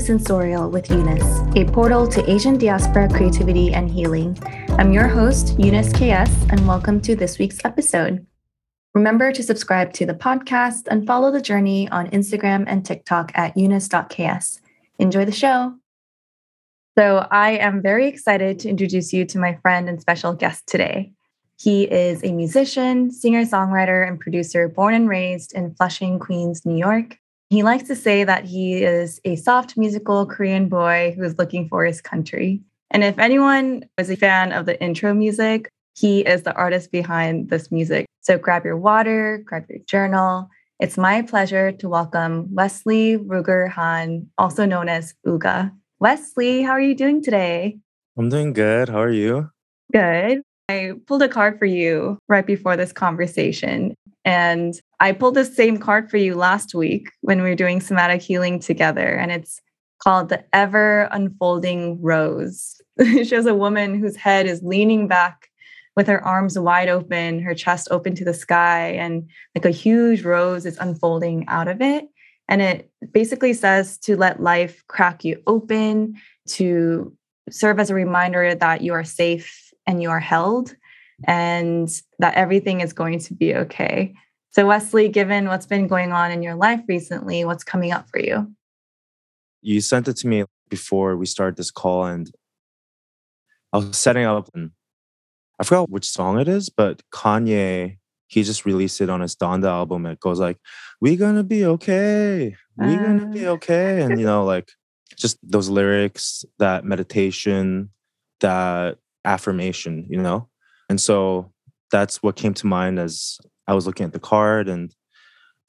Sensorial with Eunice, a portal to Asian diaspora creativity and healing. I'm your host, Eunice KS, and welcome to this week's episode. Remember to subscribe to the podcast and follow the journey on Instagram and TikTok at eunice.ks. Enjoy the show. So, I am very excited to introduce you to my friend and special guest today. He is a musician, singer songwriter, and producer born and raised in Flushing, Queens, New York. He likes to say that he is a soft musical Korean boy who is looking for his country. And if anyone is a fan of the intro music, he is the artist behind this music. So grab your water, grab your journal. It's my pleasure to welcome Wesley Ruger Han, also known as Uga. Wesley, how are you doing today? I'm doing good. How are you? Good. I pulled a card for you right before this conversation. And I pulled the same card for you last week when we were doing somatic healing together. And it's called the Ever Unfolding Rose. it shows a woman whose head is leaning back with her arms wide open, her chest open to the sky, and like a huge rose is unfolding out of it. And it basically says to let life crack you open, to serve as a reminder that you are safe and you are held, and that everything is going to be okay. So, Wesley, given what's been going on in your life recently, what's coming up for you? You sent it to me before we started this call, and I was setting up, and I forgot which song it is, but Kanye he just released it on his Donda album. It goes like, "We gonna be okay, we gonna be ah. okay," and you know, like just those lyrics, that meditation, that affirmation, you know. And so that's what came to mind as I was looking at the card. And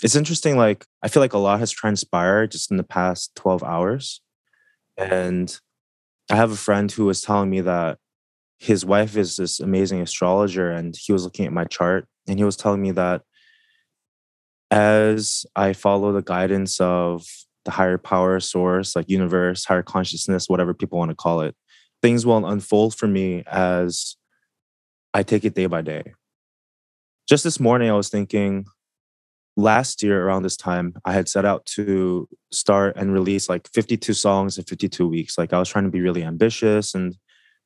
it's interesting. Like I feel like a lot has transpired just in the past twelve hours, and I have a friend who was telling me that his wife is this amazing astrologer, and he was looking at my chart and he was telling me that as I follow the guidance of the higher power source, like universe, higher consciousness, whatever people want to call it, things will unfold for me as I take it day by day. Just this morning, I was thinking last year around this time, I had set out to start and release like 52 songs in 52 weeks. Like I was trying to be really ambitious and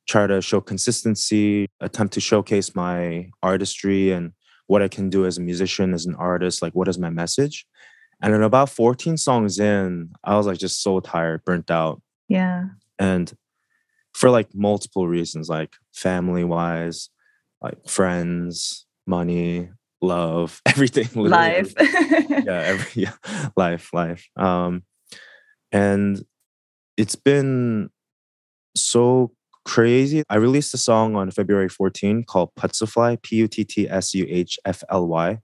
try to show consistency, attempt to showcase my artistry and what I can do as a musician, as an artist, like what is my message. And then about 14 songs in, I was like just so tired, burnt out. Yeah. And for like multiple reasons, like family wise, like friends, money, love, everything. Life. yeah, every yeah, life, life. Um, and it's been so crazy. I released a song on February 14 called Puttsuhfly, P U T T S U H F L Y.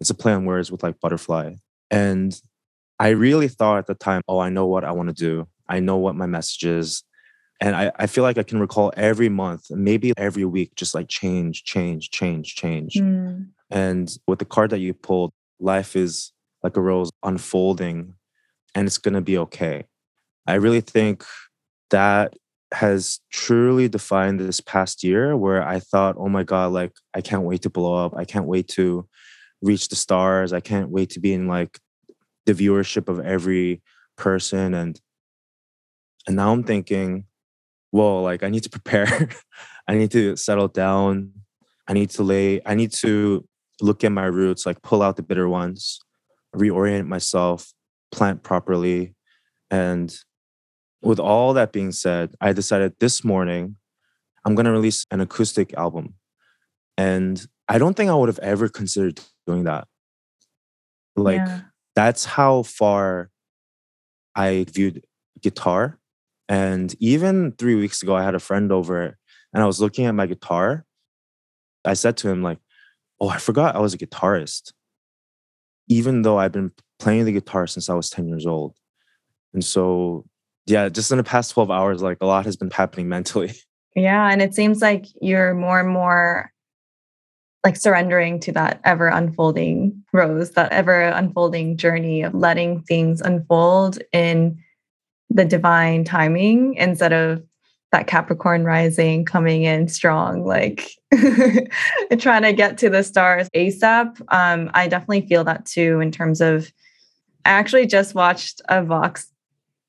It's a play on words with like butterfly. And I really thought at the time, oh, I know what I want to do. I know what my message is. And I, I feel like I can recall every month, maybe every week, just like change, change, change, change. Mm. And with the card that you pulled, life is like a rose unfolding and it's going to be okay. I really think that has truly defined this past year where I thought, oh my God, like I can't wait to blow up. I can't wait to reach the stars. I can't wait to be in like the viewership of every person. And and now I'm thinking, whoa, like I need to prepare. I need to settle down. I need to lay, I need to look at my roots, like pull out the bitter ones, reorient myself, plant properly, and with all that being said, I decided this morning I'm going to release an acoustic album. And I don't think I would have ever considered doing that. Like, yeah. that's how far I viewed guitar. And even three weeks ago, I had a friend over and I was looking at my guitar. I said to him, like, oh, I forgot I was a guitarist, even though I've been playing the guitar since I was 10 years old. And so yeah, just in the past 12 hours, like a lot has been happening mentally. Yeah. And it seems like you're more and more like surrendering to that ever unfolding rose, that ever unfolding journey of letting things unfold in the divine timing instead of that Capricorn rising coming in strong, like trying to get to the stars ASAP. Um, I definitely feel that too in terms of I actually just watched a Vox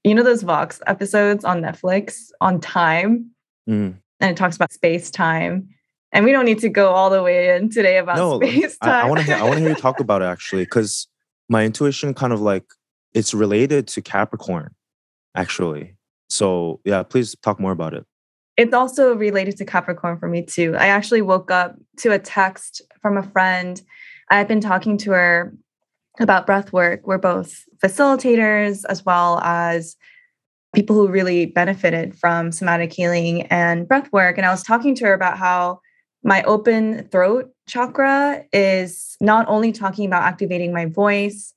you know those Vox episodes on Netflix on time? Mm. And it talks about space time. And we don't need to go all the way in today about No, space time. I, I want to hear, I want to hear you talk about it actually, because my intuition kind of like it's related to Capricorn, actually. So yeah, please talk more about it. it's also related to Capricorn for me too. I actually woke up to a text from a friend. I had been talking to her about breath work. We're both facilitators as well as people who really benefited from somatic healing and breath work. And I was talking to her about how my open throat chakra is not only talking about activating my voice,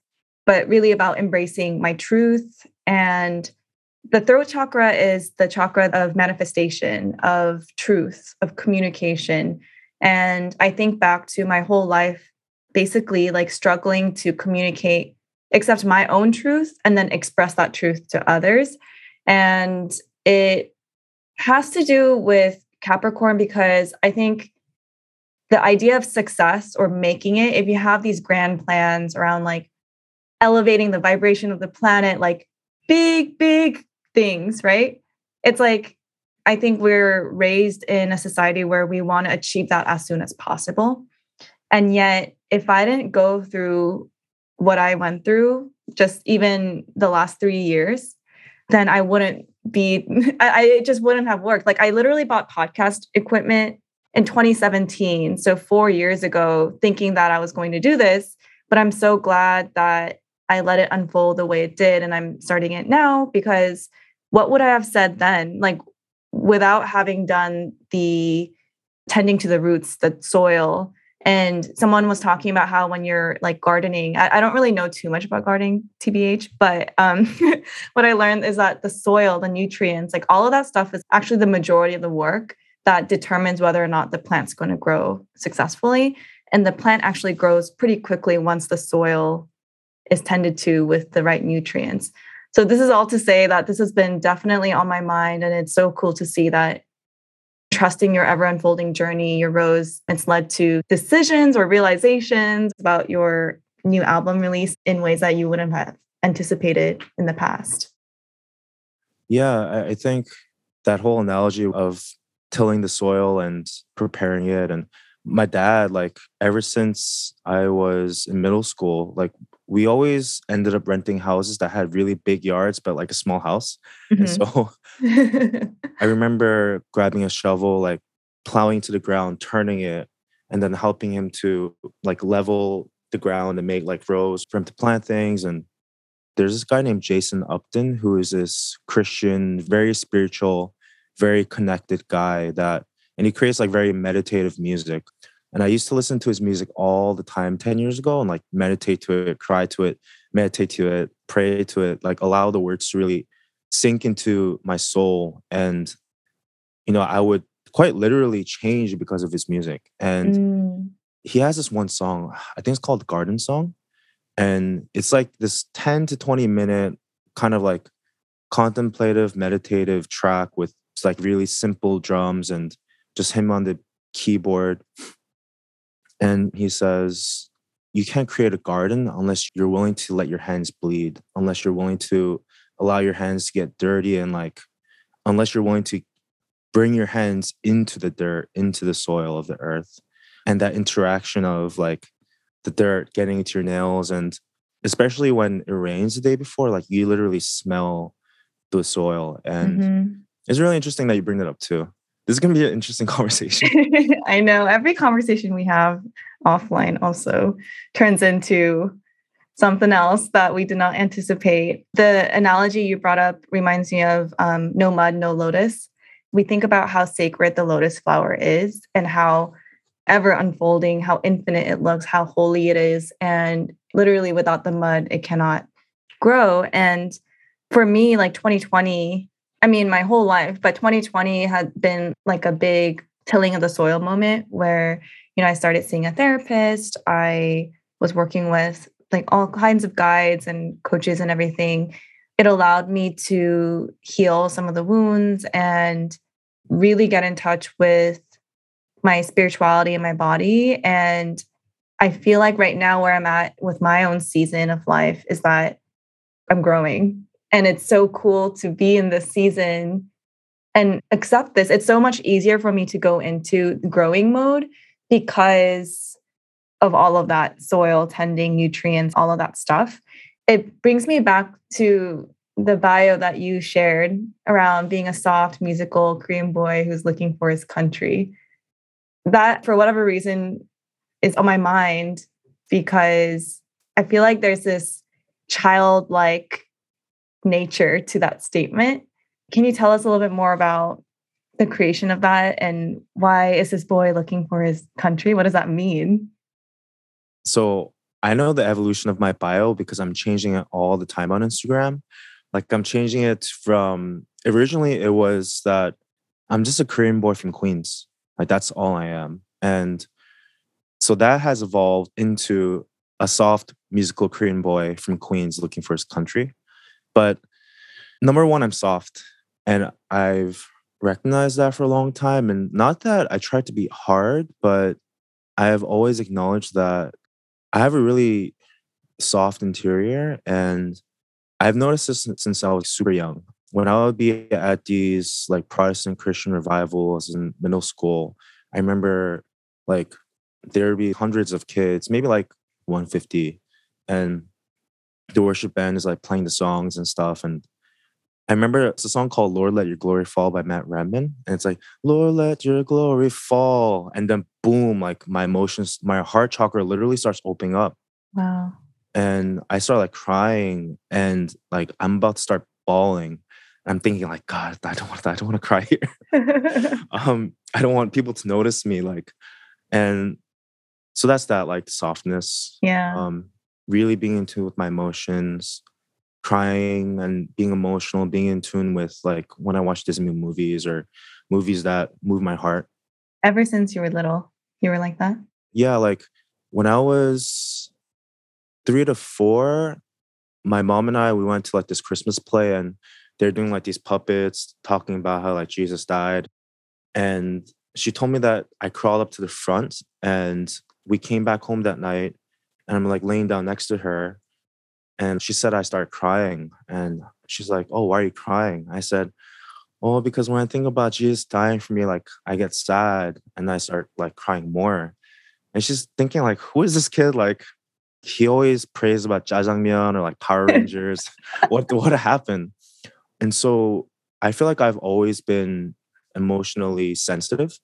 but really about embracing my truth and the throat chakra is the chakra of manifestation, of truth, of communication. And I think back to my whole life, basically like struggling to communicate, accept my own truth, and then express that truth to others. And it has to do with Capricorn because I think the idea of success or making it, if you have these grand plans around like elevating the vibration of the planet, like big, big things, right? It's like, I think we're raised in a society where we want to achieve that as soon as possible. And yet, if I didn't go through what I went through, just even the last three years, then I wouldn't be, I, it just wouldn't have worked. Like, I literally bought podcast equipment in 2017. So, four years ago, thinking that I was going to do this. But I'm so glad that I let it unfold the way it did. And I'm starting it now because what would I have said then? Like without having done the tending to the roots, the soil. And someone was talking about how when you're like gardening, I, I don't really know too much about gardening, TBH, but um, what I learned is that the soil, the nutrients, like all of that stuff is actually the majority of the work that determines whether or not the plant's going to grow successfully. And the plant actually grows pretty quickly once the soil is tended to with the right nutrients. So this is all to say that this has been definitely on my mind and it's so cool to see that trusting your ever unfolding journey, your rose, it's led to decisions or realizations about your new album release in ways that you wouldn't have anticipated in the past. Yeah, I think that whole analogy of tilling the soil and preparing it and my dad like ever since i was in middle school like we always ended up renting houses that had really big yards but like a small house mm-hmm. and so i remember grabbing a shovel like plowing to the ground turning it and then helping him to like level the ground and make like rows for him to plant things and there's this guy named jason upton who is this christian very spiritual very connected guy that and he creates like very meditative music. And I used to listen to his music all the time 10 years ago and like meditate to it, cry to it, meditate to it, pray to it, like allow the words to really sink into my soul. And, you know, I would quite literally change because of his music. And mm. he has this one song, I think it's called Garden Song. And it's like this 10 to 20 minute kind of like contemplative, meditative track with like really simple drums and just him on the keyboard. And he says, You can't create a garden unless you're willing to let your hands bleed, unless you're willing to allow your hands to get dirty and like, unless you're willing to bring your hands into the dirt, into the soil of the earth. And that interaction of like the dirt getting into your nails and especially when it rains the day before, like you literally smell the soil. And mm-hmm. it's really interesting that you bring that up too. This is going to be an interesting conversation. I know. Every conversation we have offline also turns into something else that we did not anticipate. The analogy you brought up reminds me of um, no mud, no lotus. We think about how sacred the lotus flower is and how ever unfolding, how infinite it looks, how holy it is. And literally, without the mud, it cannot grow. And for me, like 2020 I mean, my whole life, but 2020 had been like a big tilling of the soil moment where, you know, I started seeing a therapist. I was working with like all kinds of guides and coaches and everything. It allowed me to heal some of the wounds and really get in touch with my spirituality and my body. And I feel like right now, where I'm at with my own season of life is that I'm growing And it's so cool to be in this season and accept this. It's so much easier for me to go into growing mode because of all of that soil tending, nutrients, all of that stuff. It brings me back to the bio that you shared around being a soft musical Korean boy who's looking for his country. That, for whatever reason, is on my mind because I feel like there's this childlike nature to that statement. Can you tell us a little bit more about the creation of that and why is this boy looking for his country? What does that mean? So I know the evolution of my bio because I'm changing it all the time on Instagram. Like I'm changing it from originally it was that I'm just a Korean boy from Queens. Like that's all I am. And so that has evolved into a soft musical Korean boy from Queens looking for his country. But number one, I'm soft. And I've recognized that for a long time. And not that I tried to be hard, but I have always acknowledged that I have a really soft interior. And I've noticed this since I was super young. When I would be at these like Protestant Christian revivals in middle school, I remember like there would be hundreds of kids, maybe like 150, and the worship band is like playing the songs and stuff. And I remember it's a song called Lord Let Your Glory Fall by Matt Redman. And it's like, Lord, let your glory fall. And then boom, like my emotions, my heart chakra literally starts opening up. Wow. And I start like crying and like I'm about to start bawling. I'm thinking like, God, I don't want I don't want to cry here. um, I don't want people to notice me. Like, and so that's that like softness yeah um really being in tune with my emotions crying and being emotional being in tune with like when i watch disney movies or movies that move my heart. Ever since you were little you were like that? Yeah like when i was three to four my mom and i we went to like this christmas play and they're doing like these puppets talking about how like jesus died. And she told me that i crawled up to the front and we came back home that night and I'm like laying down next to her. And she said I started crying. And she's like, Oh, why are you crying? I said, Oh, because when I think about Jesus dying for me, like I get sad and I start like crying more. And she's thinking, like, who is this kid? Like, he always prays about jajangmyeon or like Power Rangers. what what happened? And so I feel like I've always been emotionally sensitive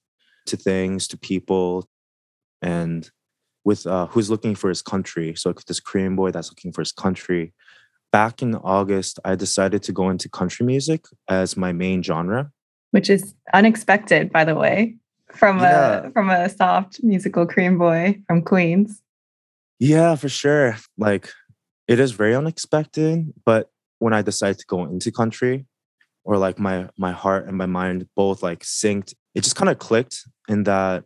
to things, to people, and with uh, who's looking for his country. So this Korean boy that's looking for his country. Back in August, I decided to go into country music as my main genre, which is unexpected, by the way, from yeah. a from a soft musical Korean boy from Queens. Yeah, for sure. Like it is very unexpected, but when I decided to go into country, or like my my heart and my mind both like synced, it just kind of clicked in that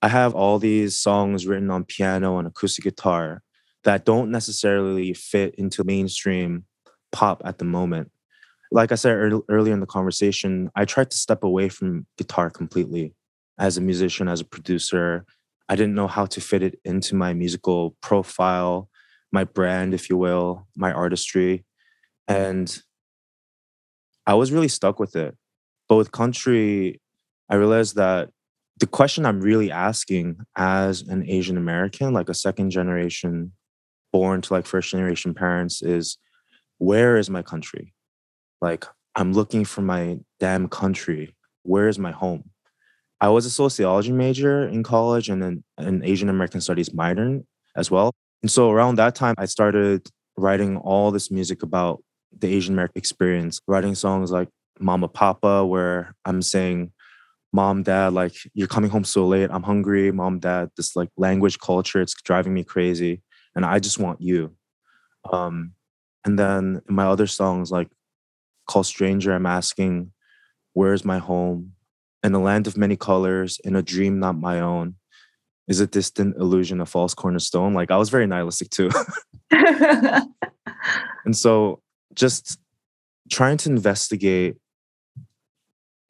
I have all these songs written on piano and acoustic guitar that don't necessarily fit into mainstream pop at the moment. Like I said earlier in the conversation, I tried to step away from guitar completely as a musician, as a producer. I didn't know how to fit it into my musical profile, my brand, if you will, my artistry. And I was really stuck with it. But with country, I realized that the question I'm really asking as an Asian American, like a second generation born to like first generation parents, is where is my country? Like, I'm looking for my damn country. Where is my home? I was a sociology major in college and then an Asian American studies minor as well. And so around that time, I started writing all this music about the Asian American experience, writing songs like Mama Papa, where I'm saying, mom dad like you're coming home so late. I'm hungry. Mom dad this like language culture it's driving me crazy and i just want you. Um and then in my other songs like call stranger i'm asking where's my home? In a land of many colors in a dream not my own. Is a distant illusion a false cornerstone? Like i was very nihilistic too. And so just trying to investigate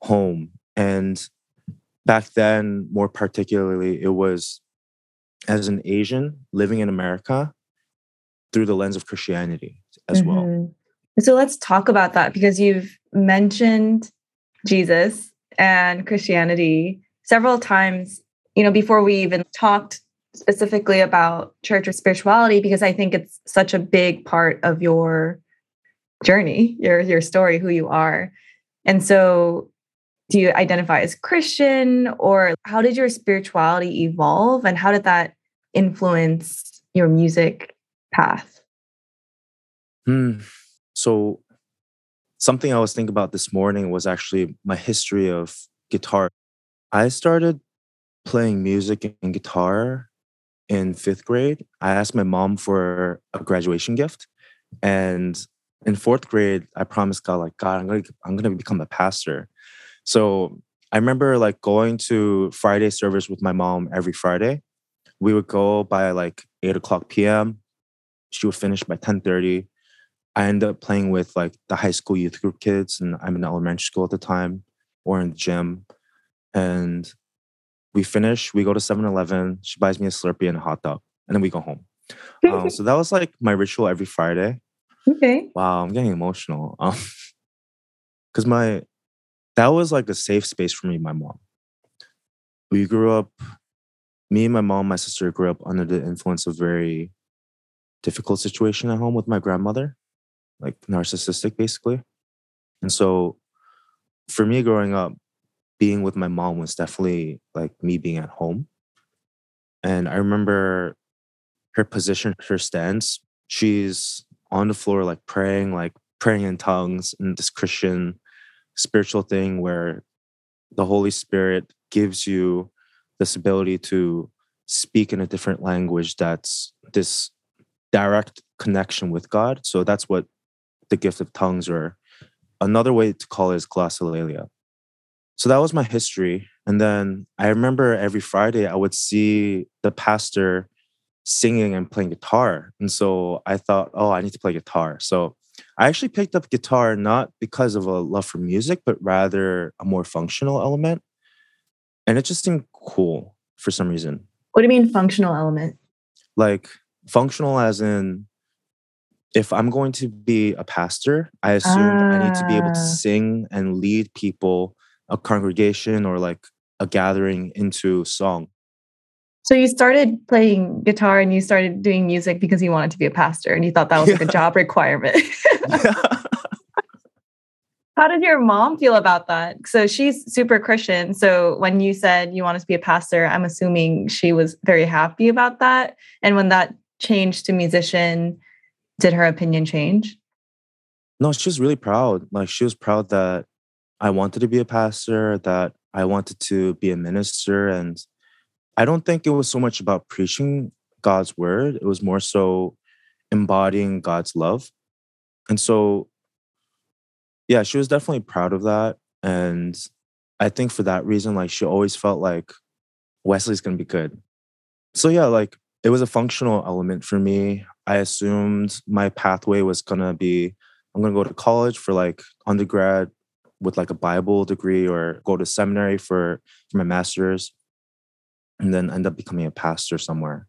home and back then, more particularly, it was as an Asian living in America through the lens of Christianity as mm-hmm. well. So let's talk about that because you've mentioned Jesus and Christianity several times, you know, before we even talked specifically about church or spirituality because I think it's such a big part of your journey, your your story, who you are. And so do you identify as Christian or how did your spirituality evolve and how did that influence your music path? Hmm. So something I was thinking about this morning was actually my history of guitar. I started playing music and guitar in fifth grade. I asked my mom for a graduation gift. And in fourth grade, I promised God, like, God, I'm gonna I'm gonna become a pastor. So I remember like going to Friday service with my mom every Friday. We would go by like eight o'clock PM. She would finish by 10:30. I ended up playing with like the high school youth group kids, and I'm in elementary school at the time, or in the gym. And we finish, we go to 7-Eleven, she buys me a Slurpee and a hot dog, and then we go home. um, so that was like my ritual every Friday. Okay. Wow, I'm getting emotional. Um, because my that was like a safe space for me, my mom. We grew up, me and my mom, my sister grew up under the influence of very difficult situation at home with my grandmother, like narcissistic basically. And so for me growing up, being with my mom was definitely like me being at home. And I remember her position, her stance. She's on the floor, like praying, like praying in tongues and this Christian spiritual thing where the Holy Spirit gives you this ability to speak in a different language that's this direct connection with God. So that's what the gift of tongues or another way to call it is glossolalia. So that was my history. And then I remember every Friday I would see the pastor singing and playing guitar. And so I thought, oh, I need to play guitar. So I actually picked up guitar not because of a love for music, but rather a more functional element. And it just seemed cool for some reason. What do you mean functional element? Like functional as in if I'm going to be a pastor, I assumed I need to be able to Ah. sing and lead people, a congregation or like a gathering into song. So you started playing guitar and you started doing music because you wanted to be a pastor and you thought that was like a job requirement. How did your mom feel about that? So she's super Christian. So when you said you wanted to be a pastor, I'm assuming she was very happy about that. And when that changed to musician, did her opinion change? no, she was really proud. Like she was proud that I wanted to be a pastor, that I wanted to be a minister. And I don't think it was so much about preaching God's word. It was more so embodying God's love. And so, yeah, she was definitely proud of that. And I think for that reason, like she always felt like Wesley's gonna be good. So yeah, like it was a functional element for me. I assumed my pathway was gonna be I'm gonna go to college for like undergrad with like a Bible degree or go to seminary for, for my master's and then end up becoming a pastor somewhere.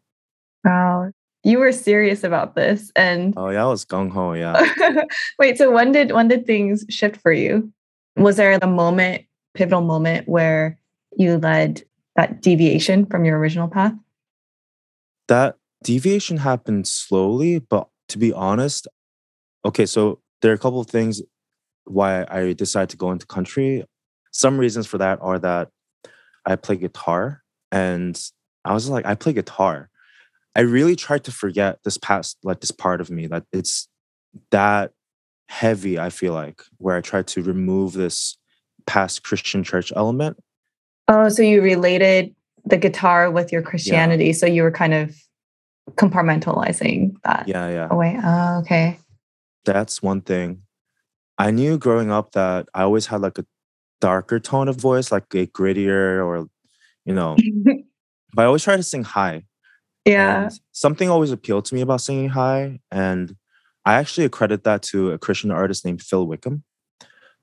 Wow. You were serious about this. And Oh yeah, I was gung ho, yeah. wait, so when did when did things shift for you? Was there a moment, pivotal moment where you led that deviation from your original path? that deviation happened slowly, but to be honest, okay, so there are a couple of things why I decided to go into country. Some reasons for that are that I play guitar and I was like, I play guitar. I really tried to forget this past, like this part of me that it's that heavy, I feel like, where I tried to remove this past Christian church element. Oh, so you related the guitar with your Christianity. So you were kind of compartmentalizing that Yeah, yeah. away. Oh, okay. That's one thing. I knew growing up that I always had like a darker tone of voice, like a grittier or, you know, but I always try to sing high. yeah. And something always appealed to me about singing high. And I actually accredit that to a Christian artist named Phil Wickham.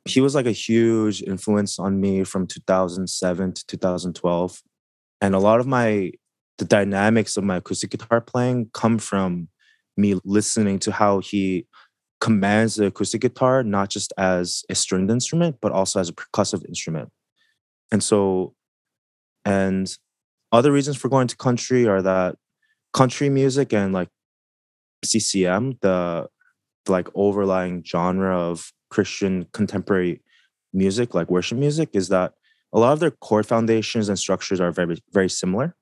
He was like a huge influence on me from 2007 to 2012. And a lot of my, the dynamics of my acoustic guitar playing come from me listening to how he commands the acoustic guitar not just as a stringed instrument, but also as a percussive instrument. And so, and other reasons for going to country are that country music and like CCM, the, the like overlying genre of Christian contemporary music, like worship music, is that a lot of their chord foundations and structures are very, very similar.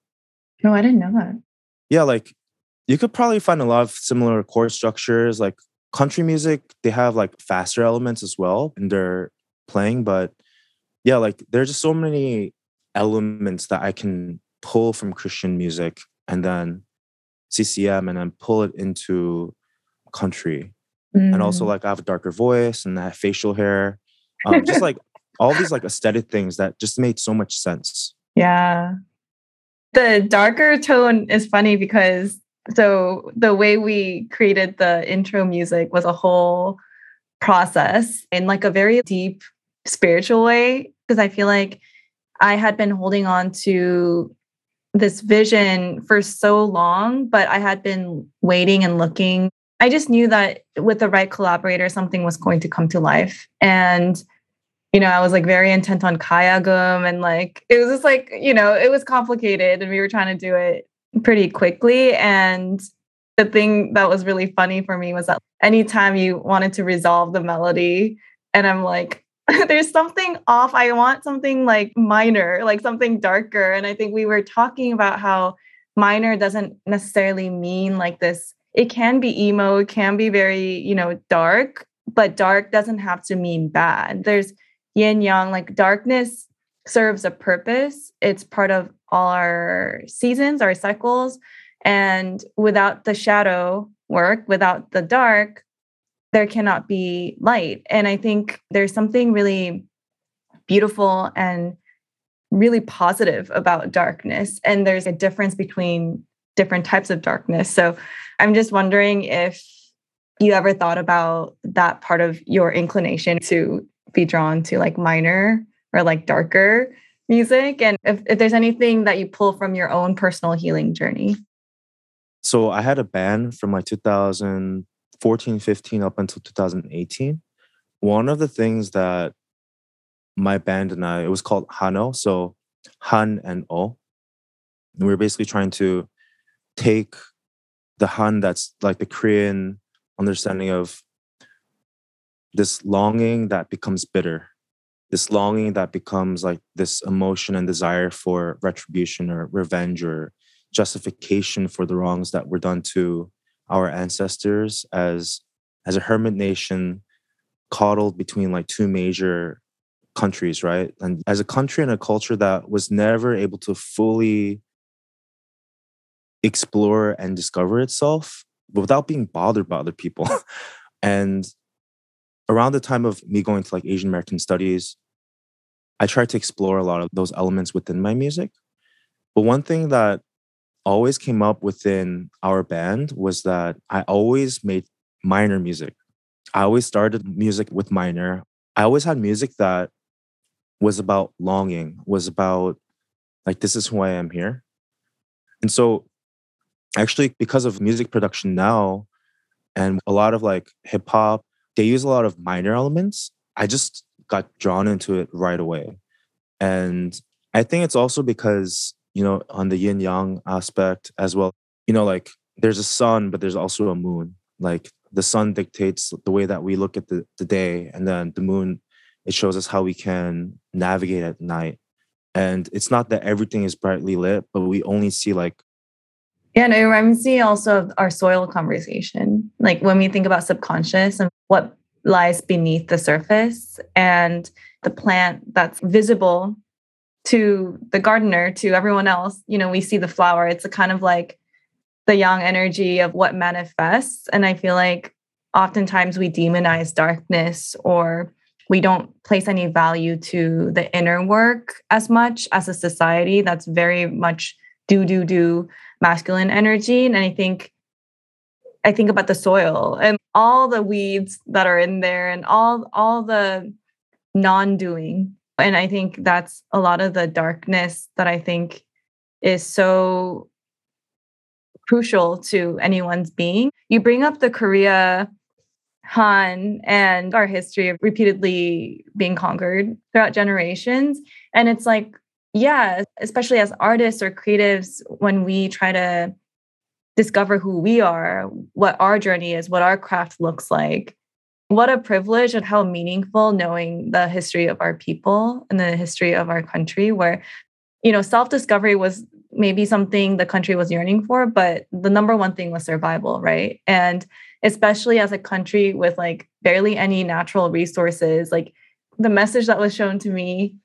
No, I didn't know that. Yeah, like you could probably find a lot of similar chord structures. Like country music, they have like faster elements as well in their playing, but yeah, like there's just so many elements that I can pull from Christian music and then CCM and then pull it into country. Mm. And also mm. like I have a darker voice and that facial hair. Um, just like all these like aesthetic things that just made so much sense. Yeah. The darker tone is funny because so the way we created the intro music was a whole process in like a very deep spiritual way because I feel like I had been holding on to this vision for so long, but I had been waiting and looking. I just knew that with the right collaborator, something was going to come to life. And, you know, I was like very intent on Kayagum and like it was just like, you know, it was complicated and we were trying to do it pretty quickly. And the thing that was really funny for me was that anytime you wanted to resolve the melody, and I'm like, there's something off. I want something like minor, like something darker. And I think we were talking about how minor doesn't necessarily mean like this. It can be emo, it can be very, you know, dark, but dark doesn't have to mean bad. There's yin yang, like darkness serves a purpose. It's part of all our seasons, our cycles. And without the shadow work, without the dark, there cannot be light. And I think there's something really beautiful and really positive about darkness. And there's a difference between different types of darkness. So I'm just wondering if you ever thought about that part of your inclination to be drawn to like minor or like darker music and if, if there's anything that you pull from your own personal healing journey so i had a band from like 2000 14, 15 up until 2018, one of the things that my band and I, it was called Hano, so Han and O. And we were basically trying to take the Han that's like the Korean understanding of this longing that becomes bitter, this longing that becomes like this emotion and desire for retribution or revenge or justification for the wrongs that were done to our ancestors as as a hermit nation coddled between like two major countries right? And as a country and a culture that was never able to fully explore and discover itself without being bothered by other people. And around the time of me going to like asian american studies i tried to explore a lot of those elements within my music. But one thing that always came up within our band was that I always made minor music. I always started music with minor. I always had music that was about longing, was about like, this is who I am here. And so, actually, because of music production now and a lot of like hip hop, they use a lot of minor elements. I just got drawn into it right away. And I think it's also because you know, on the yin yang aspect as well. You know, like there's a sun, but there's also a moon. Like the sun dictates the way that we look at the, the day, and then the moon, it shows us how we can navigate at night. And it's not that everything is brightly lit, but we only see like yeah, and it reminds me also of our soil conversation. Like when we think about subconscious and what lies beneath the surface and the plant that's visible to the gardener to everyone else you know we see the flower. It's a kind of like the yang energy of what manifests. And i feel like oftentimes we demonize darkness or we don't place any value to the inner work as much as a society. That's very much do do do masculine energy. And i think i think about the soil and all the weeds that are in there and all all the non-doing and I think that's a lot of the darkness that I think is so crucial to anyone's being. You bring up the Korea Han and our history of repeatedly being conquered throughout generations. And it's like, yeah, especially as artists or creatives, when we try to discover who we are, what our journey is, what our craft looks like. What a privilege and how meaningful knowing the history of our people and the history of our country, where, you know, self discovery was maybe something the country was yearning for, but the number one thing was survival, right? And especially as a country with like barely any natural resources, like the message that was shown to me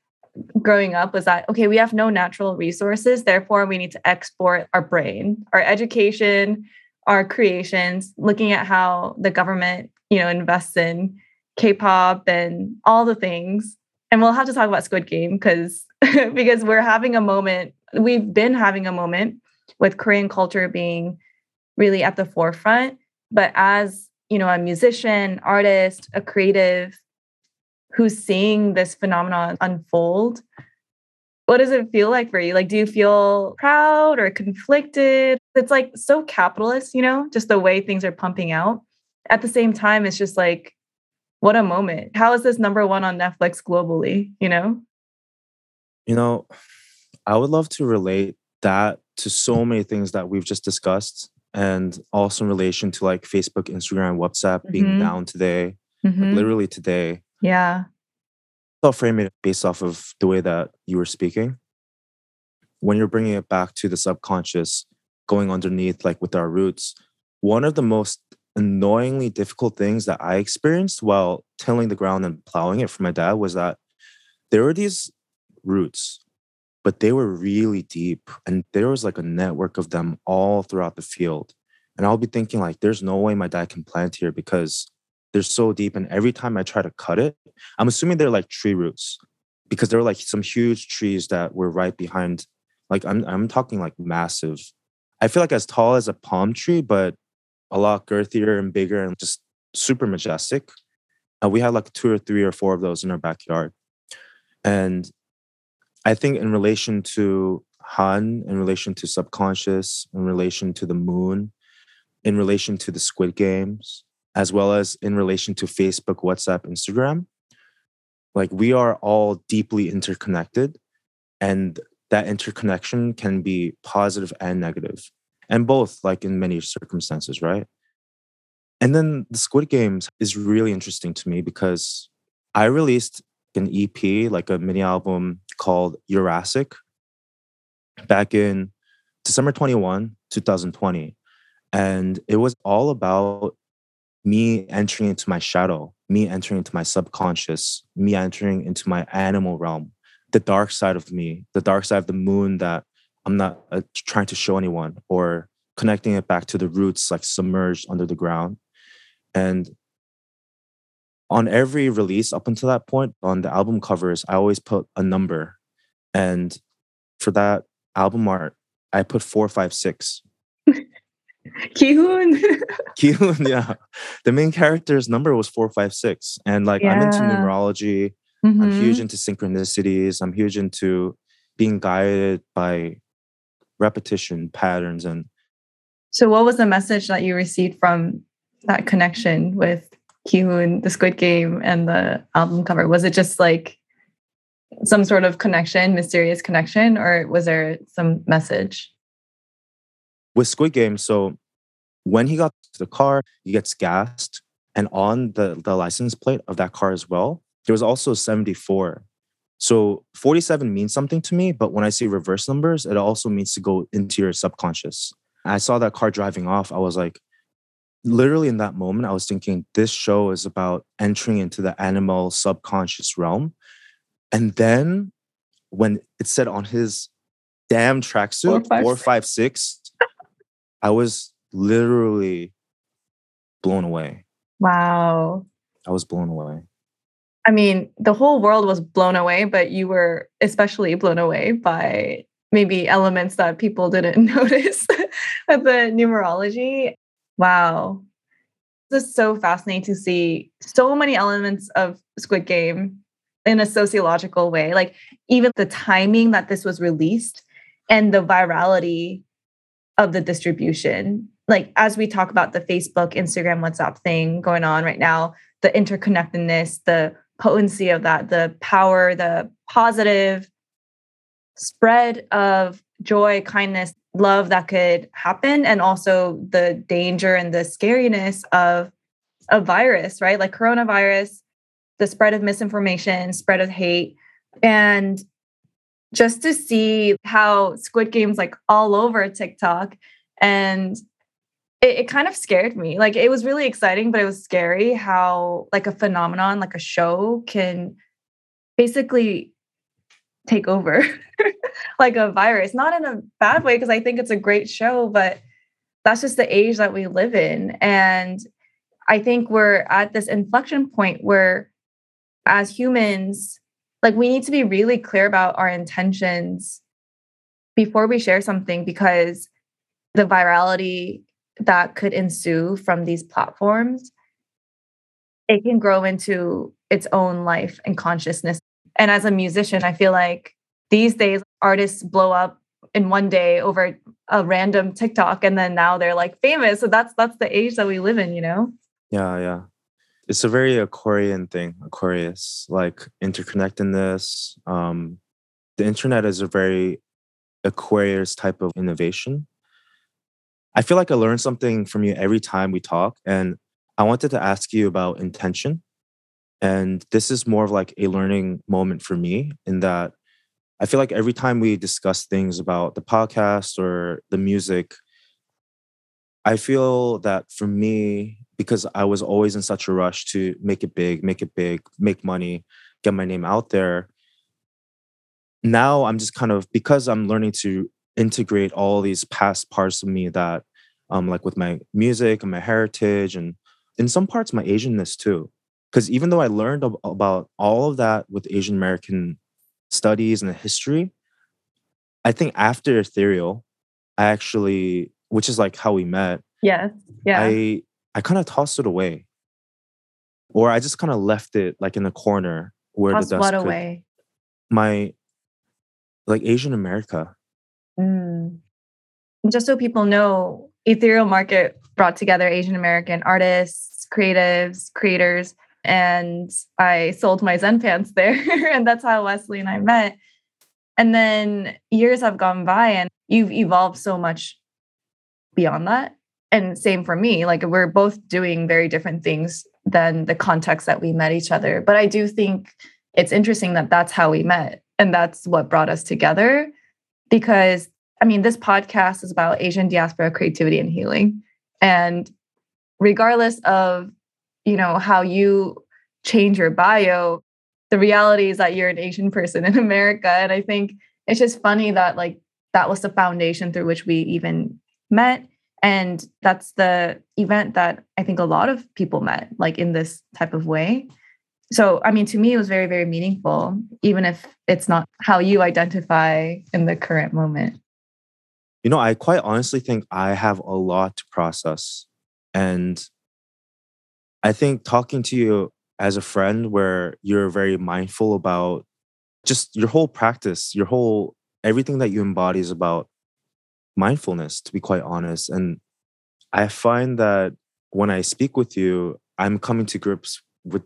growing up was that okay we have no natural resources therefore we need to export our brain our education our creations looking at how the government you know invests in k-pop and all the things. And we'll have to talk about squid game because because we're having a moment we've been having a moment with korean culture being really at the forefront. But as you know a musician artist a creative who's seeing this phenomenon unfold what does it feel like for you? Like do you feel proud or conflicted? It's like so capitalist you know just the way things are pumping out at the same time it's just like what a moment how is this number one on netflix globally you know you know i would love to relate that to so many things that we've just discussed and also in relation to like facebook instagram whatsapp being mm-hmm. down today mm-hmm. like literally today yeah. I'll frame it based off of the way that you were speaking. When you're bringing it back to the subconscious, going underneath, like with our roots, one of the most annoyingly difficult things that I experienced while tilling the ground and plowing it for my dad was that there were these roots, but they were really deep. And there was like a network of them all throughout the field. And I'll be thinking, like, there's no way my dad can plant here because they're so deep. And every time I try to cut it, I'm assuming they're like tree roots because there were like some huge trees that were right behind. Like I'm I'm talking like massive. I feel like as tall as a palm tree, but a lot girthier and bigger and just super majestic. And we had like two or three or four of those in our backyard. And I think in relation to Han, in relation to subconscious, in relation to the moon, in relation to the Squid Games, as well as in relation to Facebook, WhatsApp, Instagram. Like we are all deeply interconnected, and that interconnection can be positive and negative, and both, like in many circumstances, right? And then the Squid Games is really interesting to me because I released an EP, like a mini album called Jurassic, back in December 21, 2020. And it was all about me entering into my shadow, me entering into my subconscious, me entering into my animal realm, the dark side of me, the dark side of the moon that I'm not uh, trying to show anyone, or connecting it back to the roots, like submerged under the ground. And on every release up until that point, on the album covers, I always put a number. And for that album art, I put four, five, six Kihoon. Kihoon, yeah. The main character's number was 456. And like yeah. I'm into numerology. Mm-hmm. I'm huge into synchronicities. I'm huge into being guided by repetition patterns and so what was the message that you received from that connection with Kihoon, the Squid Game, and the album cover? Was it just like some sort of connection, mysterious connection, or was there some message? with Squid Game, so when he got to the car, he gets gassed. And on the, the license plate of that car as well, there was also 74. So 47 means something to me, but when I see reverse numbers, it also means to go into your subconscious. I saw that car driving off. I was like, literally in that moment, I was thinking, this show is about entering into the animal subconscious realm. And then when it said on his damn tracksuit, 456, I was literally blown away. Wow. I was blown away. I mean, the whole world was blown away, but you were especially blown away by maybe elements that people didn't notice of the numerology. Wow. This is so fascinating to see so many elements of Squid Game in a sociological way. Like even the timing that this was released and the virality of the distribution. like as we talk about the Facebook, Instagram, WhatsApp thing going on right now, the interconnectedness, the potency of that, the power, the positive spread of joy, kindness, love that could happen, and also the danger and the scariness of a virus, right? Like coronavirus, the spread of misinformation, spread of hate. And just to see how Squid Game's like all over TikTok and it, it, kind of scared me. Like it was really exciting, but it was scary how like a phenomenon, like a show can basically take over like a virus. Not in a bad way, because I think it's a great show, but that's just the age that we live in. And I think we're at this inflection point where as humans, like we need to be really clear about our intentions before we share something because the virality that could ensue from these platforms, it can grow into its own life and consciousness. And as a musician, I feel like these days artists blow up in one day over a random TikTok and then now they're like famous. So that's that's the age that we live in, you know? Yeah, yeah. It's a very Aquarian thing, Aquarius, like interconnectedness. Um, the internet is a very Aquarius type of innovation. I feel like I learn something from you every time we talk. And I wanted to ask you about intention. And this is more of like a learning moment for me in that I feel like every time we discuss things about the podcast or the music, I feel that for me, because I was always in such a rush to make it big, make it big, make money, get my name out there. Now I'm just kind of because I'm learning to integrate all these past parts of me that um like with my music and my heritage and in some parts my asianness too. Because even though i learned ab- about all of that with asian american studies and history i think after ethereal i actually which is like how we met yes yeah. I i kind of tossed it away. Or i just kind of left it like in a corner where Toss the dust what could- away? my like asian america Mm. Just so people know, Ethereal Market brought together Asian American artists, creatives, creators, and I sold my Zen pants there. and that's how Wesley and I met. And then years have gone by, and you've evolved so much beyond that. And same for me. Like we're both doing very different things than the context that we met each other. But I do think it's interesting that that's how we met. And that's what brought us together because I mean, this podcast is about Asian diaspora creativity and healing. And regardless of, you know, how you change your bio, the reality is that you're an Asian person in America. And I think it's just funny that like that was the foundation through which we even met. And that's the event that I think a lot of people met, like in this type of way. So, I mean, to me, it was very, very meaningful, even if it's not how you identify in the current moment. You know, I quite honestly think I have a lot to process. And I think talking to you as a friend, where you're very mindful about just your whole practice, your whole everything that you embody is about mindfulness, to be quite honest. And I find that when I speak with you, I'm coming to grips with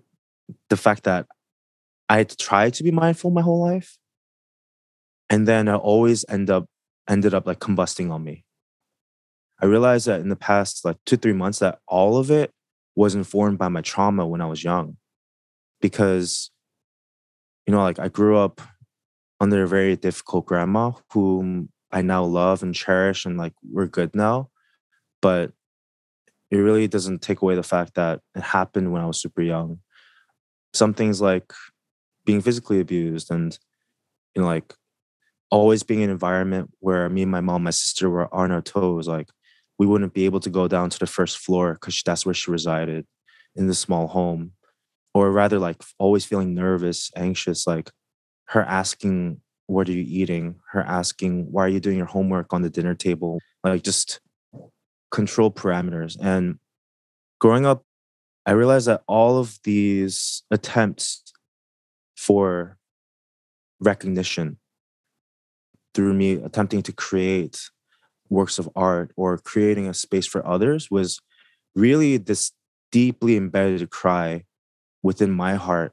the fact that I tried to be mindful my whole life. And then I always end up ended up like combusting on me. I realized that in the past like two, three months that all of it was informed by my trauma when I was young. Because, you know, like I grew up under a very difficult grandma whom I now love and cherish and like we're good now. But it really doesn't take away the fact that it happened when I was super young. Some things like being physically abused and you know like always being in an environment where me and my mom, my sister were on our toes. Like we wouldn't be able to go down to the first floor because that's where she resided in the small home. Or rather, like always feeling nervous, anxious, like her asking, What are you eating? Her asking, Why are you doing your homework on the dinner table? Like just control parameters. And growing up, I realized that all of these attempts for recognition through me attempting to create works of art or creating a space for others was really this deeply embedded cry within my heart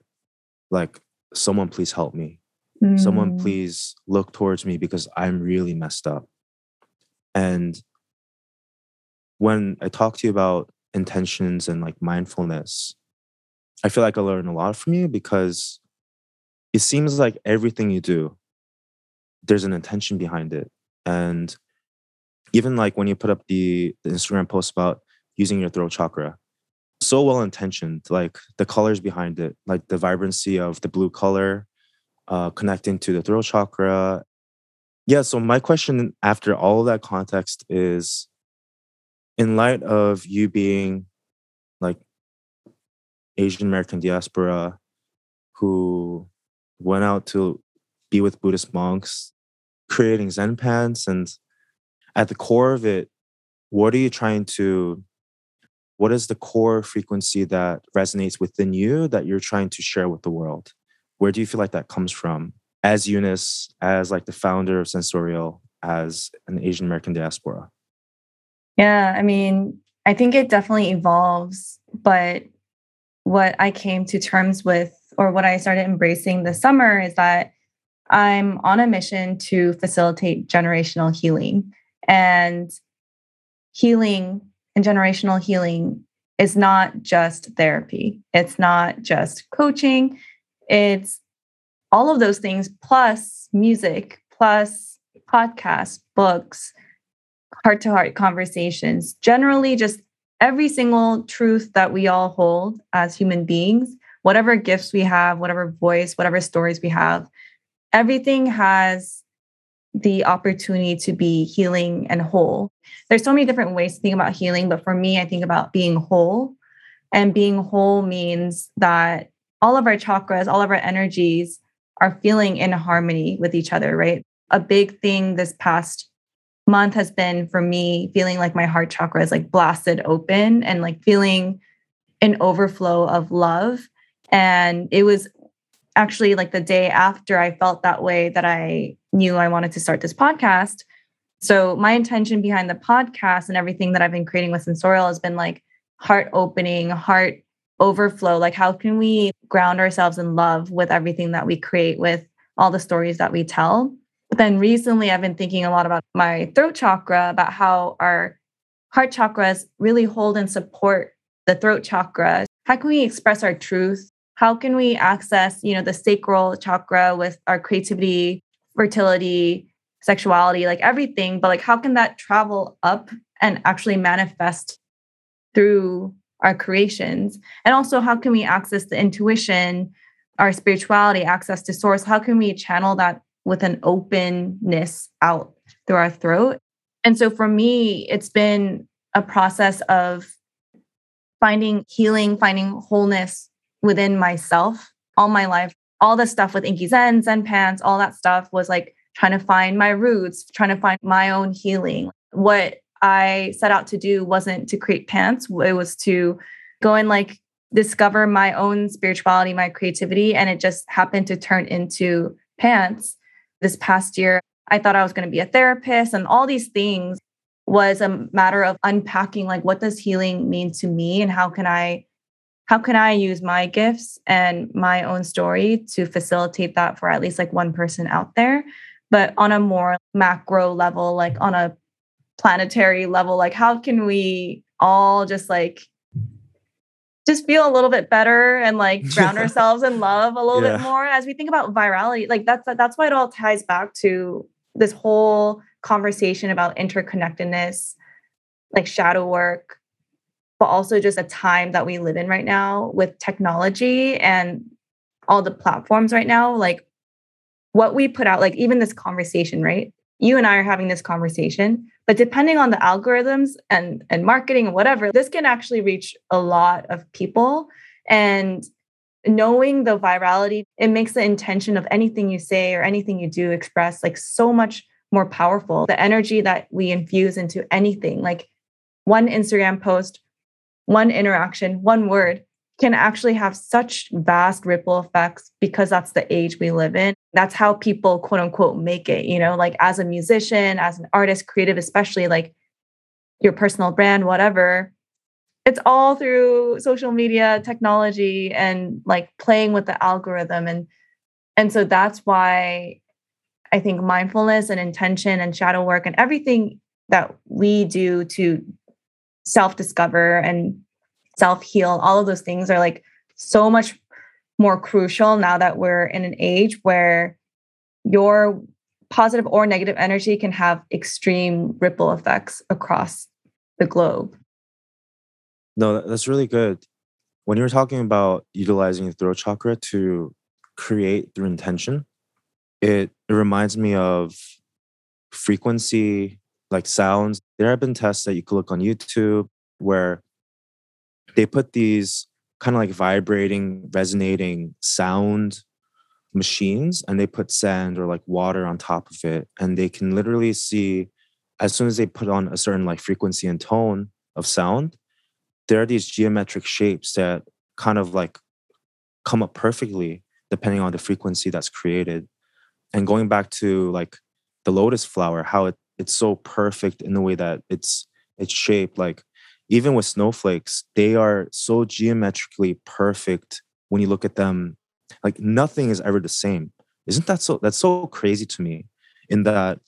like someone please help me mm. someone please look towards me because i'm really messed up and when i talk to you about intentions and like mindfulness i feel like i learn a lot from you because it seems like everything you do there's an intention behind it. And even like when you put up the, the instagram post about using your throat chakra so well intentioned like the colors behind it like the vibrancy of the blue color uh, connecting to the throat chakra. Yeah so my question after all of that context is in light of you being like asian american diaspora who went out to be with buddhist monks creating zen pants and at the core of it what are you trying to what is the core frequency that resonates within you that you're trying to share with the world? Where do you feel like that comes from? As eunice as like the founder of sensorial as an asian american diaspora yeah i mean i think it definitely evolves but what i came to terms with or what i started embracing this summer is that i'm on a mission to facilitate generational healing and healing and generational healing is not just therapy, it's not just coaching, it's all of those things plus music, plus podcasts, books, heart to heart conversations, generally just every single truth that we all hold as human beings, whatever gifts we have, whatever voice, whatever stories we have, everything has the opportunity to be healing and whole. There's so many different ways to think about healing, but for me, I think about being whole. And being whole means that all of our chakras, all of our energies are feeling in harmony with each other, right? A big thing this past month has been for me feeling like my heart chakra is like blasted open and like feeling an overflow of love. And it was actually like the day after I felt that way that I knew I wanted to start this podcast. So my intention behind the podcast and everything that I've been creating with Sensorial has been like heart opening, heart overflow. Like how can we ground ourselves in love with everything that we create with all the stories that we tell? But then recently I've been thinking a lot about my throat chakra, about how our heart chakras really hold and support the throat chakra. How can we express our truth? How can we access you know the sacral chakra with our creativity fertility sexuality like everything? But like how can that travel up and actually manifest through our creations? And also how can we access the intuition our spirituality access to source? How can we channel that with an openness out through our throat and so for me it's been a process of finding healing finding wholeness within myself all my life. All the stuff with Inky Zen, Zen Pants, all that stuff was like trying to find my roots, trying to find my own healing. What I set out to do wasn't to create pants, it was to go and like discover my own spirituality, my creativity. And it just happened to turn into pants this past year. I thought I was going to be a therapist and all these things was a matter of unpacking like what does healing mean to me and how can I how can I use my gifts and my own story to facilitate that for at least like one person out there? But on a more macro level, like on a planetary level, like how can we all just like just feel a little bit better and like ground ourselves in love a little yeah. bit more as we think about virality like that's that's why it all ties back to this whole conversation about interconnectedness like shadow work but also just a time that we live in right now with technology and all the platforms right now like what we put out like even this conversation right you and i are having this conversation but depending on the algorithms and and marketing and whatever this can actually reach a lot of people. And knowing the virality it makes the intention of anything you say or anything you do express like so much more powerful. The energy that we infuse into anything like one instagram post one interaction, one word can actually have such vast ripple effects because that's the age we live in. That's how people quote unquote make it, you know, like as a musician, as an artist, creative, especially like your personal brand, whatever. It's all through social media, technology, and like playing with the algorithm. And and so that's why I think mindfulness and intention and shadow work and everything that we do to self-discover and self heal, all of those things are like so much more crucial now that we're in an age where your positive or negative energy can have extreme ripple effects across the globe. No, that's really good. When you were talking about utilizing the throat chakra to create through intention, it, it reminds me of frequency, like sounds. There have been tests that you could look on YouTube where they put these kind of like vibrating, resonating sound machines and they put sand or like water on top of it. And they can literally see as soon as they put on a certain like frequency and tone of sound, there are these geometric shapes that kind of like come up perfectly depending on the frequency that's created. And going back to like the lotus flower, how it, it's so perfect in the way that it's it's shaped like even with snowflakes, they are so geometrically perfect when you look at them. Like nothing is ever the same. Isn't that so? That's so crazy to me. In that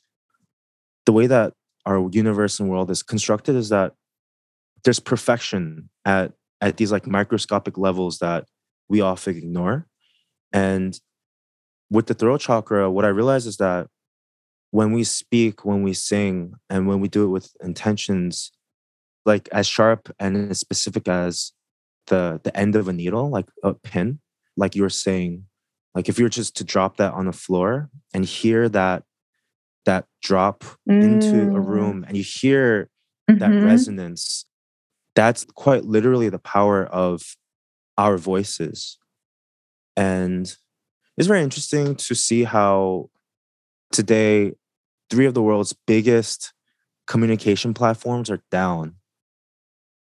the way that our universe and world is constructed is that there's perfection at at these like microscopic levels that we often ignore. And with the throat chakra, what I realize is that when we speak, when we sing, and when we do it with intentions, like as sharp and as specific as the the end of a needle, like a pin, like you were saying, like if you were just to drop that on the floor and hear that that drop mm. into a mm. room and you hear mm-hmm. that resonance, that's quite literally the power of our voices. And it's very interesting to see how today three of the world's biggest communication platforms are down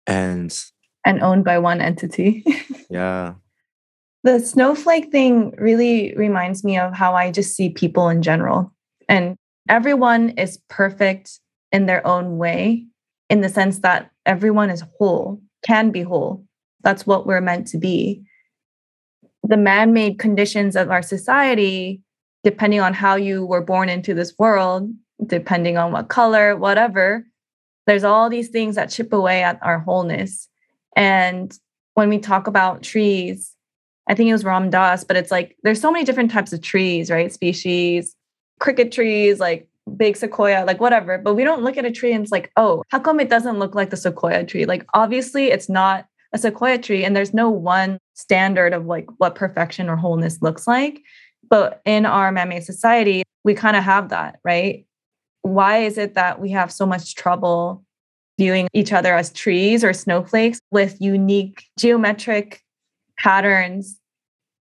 and and owned by one entity. yeah. The snowflake thing really reminds me of how I just see people in general. And everyone is perfect in their own way, in the sense that everyone is whole, can be whole. That's what we're meant to be. The man made conditions of our society, depending on how you were born into this world, depending on what color, whatever, there's all these things that chip away at our wholeness. And when we talk about trees, I think it was Ram Dass, but it's like there's so many different types of trees, right? Species, cricket trees, like big sequoia, like whatever. But we don't look at a tree and it's like, oh, how come it doesn't look like the sequoia tree? Like obviously it's not a sequoia tree, and there's no one standard of like what perfection or wholeness looks like. But in our man-made society, we kind of have that, right? Why is it that we have so much trouble viewing each other as trees or snowflakes with unique geometric patterns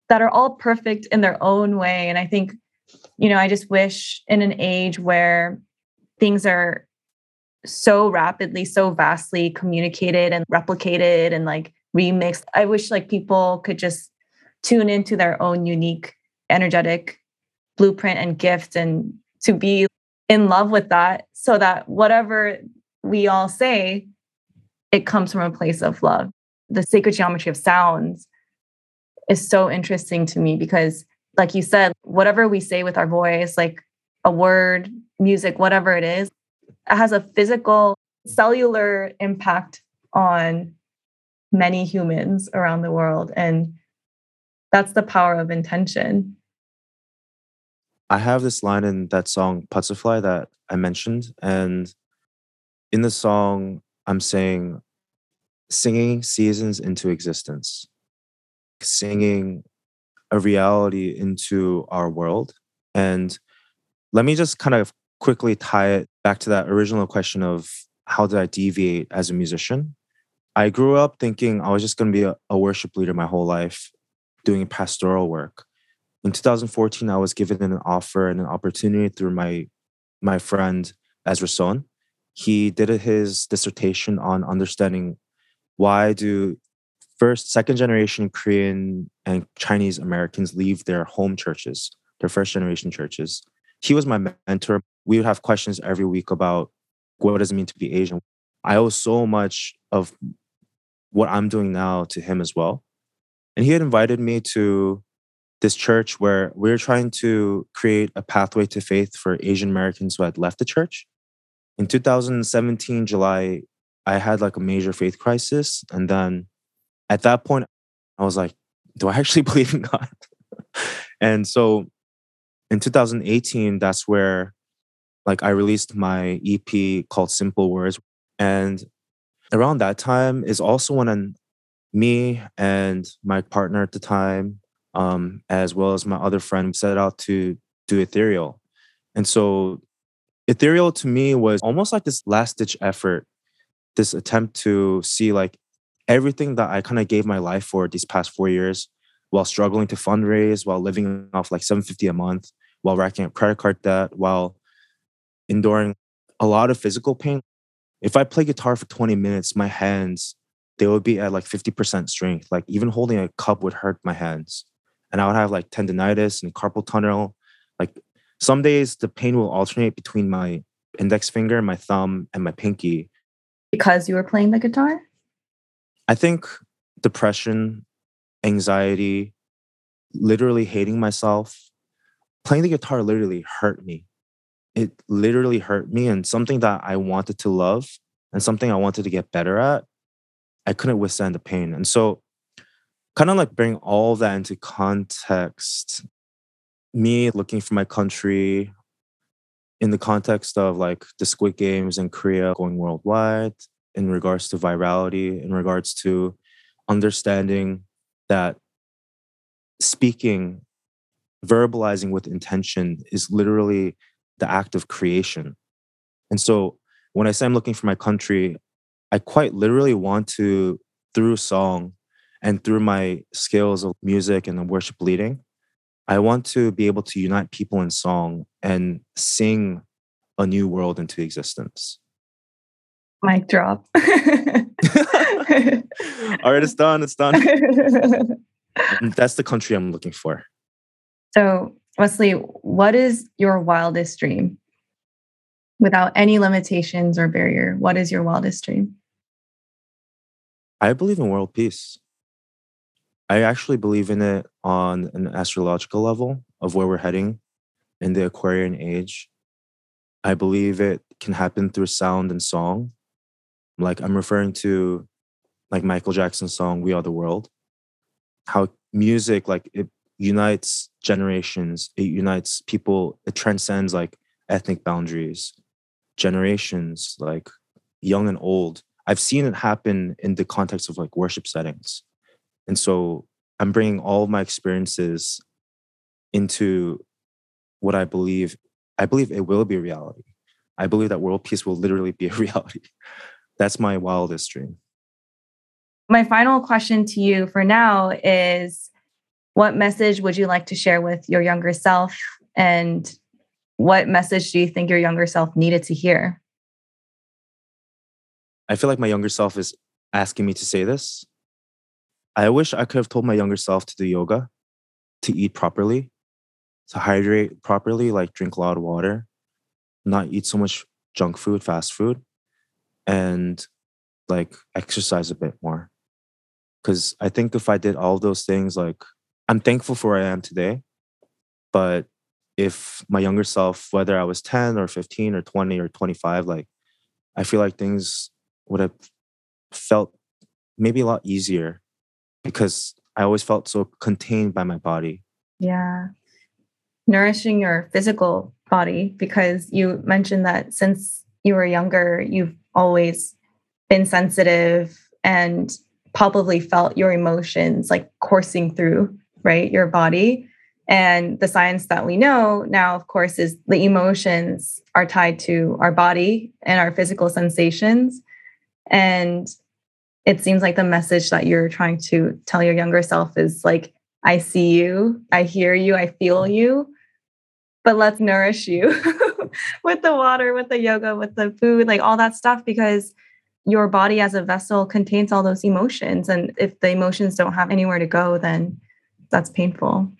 that are all perfect in their own way? And i think you know i just wish in an age where things are so rapidly so vastly communicated and replicated and like remixed i wish like people could just tune into their own unique energetic blueprint and gift and to be in love with that so that whatever we all say, it comes from a place of love. The sacred geometry of sounds is so interesting to me because, like you said, whatever we say with our voice, like a word, music, whatever it is, it has a physical, cellular impact on many humans around the world. And that's the power of intention. I have this line in that song Puttsuhfly that I mentioned. And in the song, I'm saying singing seasons into existence, singing a reality into our world. And let me just kind of quickly tie it back to that original question of how did I deviate as a musician? I grew up thinking I was just going to be a, a worship leader my whole life, doing pastoral work in 2014 i was given an offer and an opportunity through my my friend ezra son he did his dissertation on understanding why do first, second generation Korean and Chinese Americans leave their home churches, their first generation churches. He was my mentor. We would have questions every week about what does it mean to be Asian. I owe so much of what I'm doing now to him as well. And he had invited me to this church where we are trying to create a pathway to faith for Asian Americans who had left the church. In 2017, July, I had like a major faith crisis. And then at that point, I was like, do I actually believe in God? and so in 2018, that's where like I released my EP called Simple Words. And around that time is also when me and my partner at the time, um, as well as my other friend, set out to do ethereal. And so, ethereal to me was almost like this last ditch effort, this attempt to see like everything that I kind of gave my life for these past four years while struggling to fundraise, while living off like 750 a month, while racking up credit card debt, while enduring a lot of physical pain. If I play guitar for 20 minutes, my hands, they would be at like 50% strength. Like even holding a cup would hurt my hands and I would have like tendonitis and carpal tunnel. Like some days the pain will alternate between my index finger, my thumb, and my pinky. Because you were playing the guitar? I think depression, anxiety, literally hating myself. Playing the guitar literally hurt me. It literally hurt me and something that I wanted to love and something I wanted to get better at. I couldn't withstand the pain. And so kind of like bring all that into context. Me looking for my country in the context of like the Squid Games in Korea going worldwide, in regards to virality, in regards to understanding that speaking, verbalizing with intention is literally the act of creation. And so when I say I'm looking for my country, I quite literally want to, through song, and through my skills of music and worship leading, I want to be able to unite people in song and sing a new world into existence. Mic drop. All right, it's done. It's done. that's the country I'm looking for. So, Wesley, what is your wildest dream? Without any limitations or barrier, what is your wildest dream? I believe in world peace. I actually believe in it on an astrological level of where we're heading in the Aquarian age. I believe it can happen through sound and song. Like I'm referring to like Michael Jackson's song We Are the World. How music like it unites generations, it unites people, it transcends like ethnic boundaries, generations, like young and old. I've seen it happen in the context of like worship settings and so I'm bringing all of my experiences into what I believe. I believe it will be a reality. I believe that world peace will literally be a reality. That's my wildest dream. My final question to you for now is what message would you like to share with your younger self? And what message do you think your younger self needed to hear? I feel like my younger self is asking me to say this. I wish I could have told my younger self to do yoga, to eat properly, to hydrate properly, like drink a lot of water, not eat so much junk food, fast food, and like exercise a bit more. Because I think if I did all those things, like I'm thankful for where I am today. But if my younger self, whether I was 10 or 15 or 20 or 25, like I feel like things would have felt maybe a lot easier because I always felt so contained by my body. Yeah. Nourishing your physical body because you mentioned that since you were younger, you've always been sensitive and probably felt your emotions like coursing through, right? Your body. And the science that we know now, of course, is the emotions are tied to our body and our physical sensations. And it seems like the message that you're trying to tell your younger self is like, I see you, I hear you, I feel mm-hmm. you, but let's nourish you with the water, with the yoga, with the food, like all that stuff, because your body as a vessel contains all those emotions. And if the emotions don't have anywhere to go, then that's painful.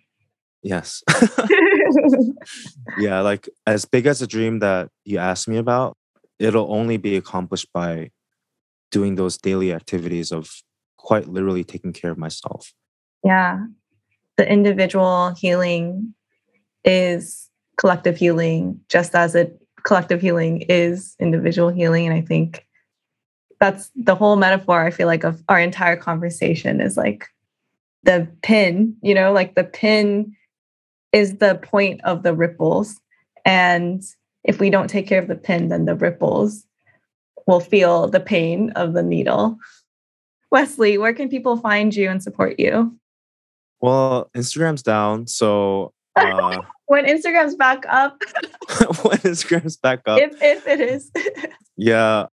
Yes. yeah, like as big as a dream that you asked me about, it'll only be accomplished by doing those daily activities of quite literally taking care of myself. Yeah. The individual healing is collective healing, just as it collective healing is individual healing. And I think that's the whole metaphor, I feel like, of our entire conversation is like the pin, you know, like the pin is the point of the ripples. And if we don't take care of the pin, then the ripples will feel the pain of the needle. Wesley, where can people find you and support you? Well, Instagram's down. So uh, when Instagram's back up, when Instagram's back up, if, if it is, yeah,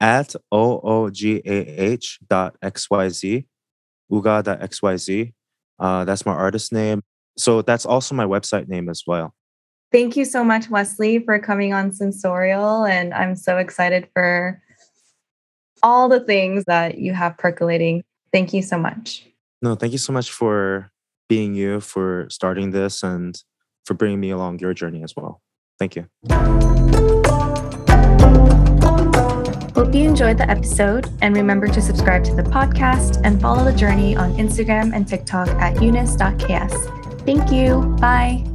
at o o g a h dot x y z, uga dot x y z. Uh, that's my artist name. So that's also my website name as well. Thank you so much, Wesley, for coming on Sensorial. And I'm so excited for all the things that you have percolating. Thank you so much. No, thank you so much for being you, for starting this, and for bringing me along your journey as well. Thank you. Hope you enjoyed the episode and remember to subscribe to the podcast and follow the journey on Instagram and TikTok at eunice.ks. Thank you. Bye.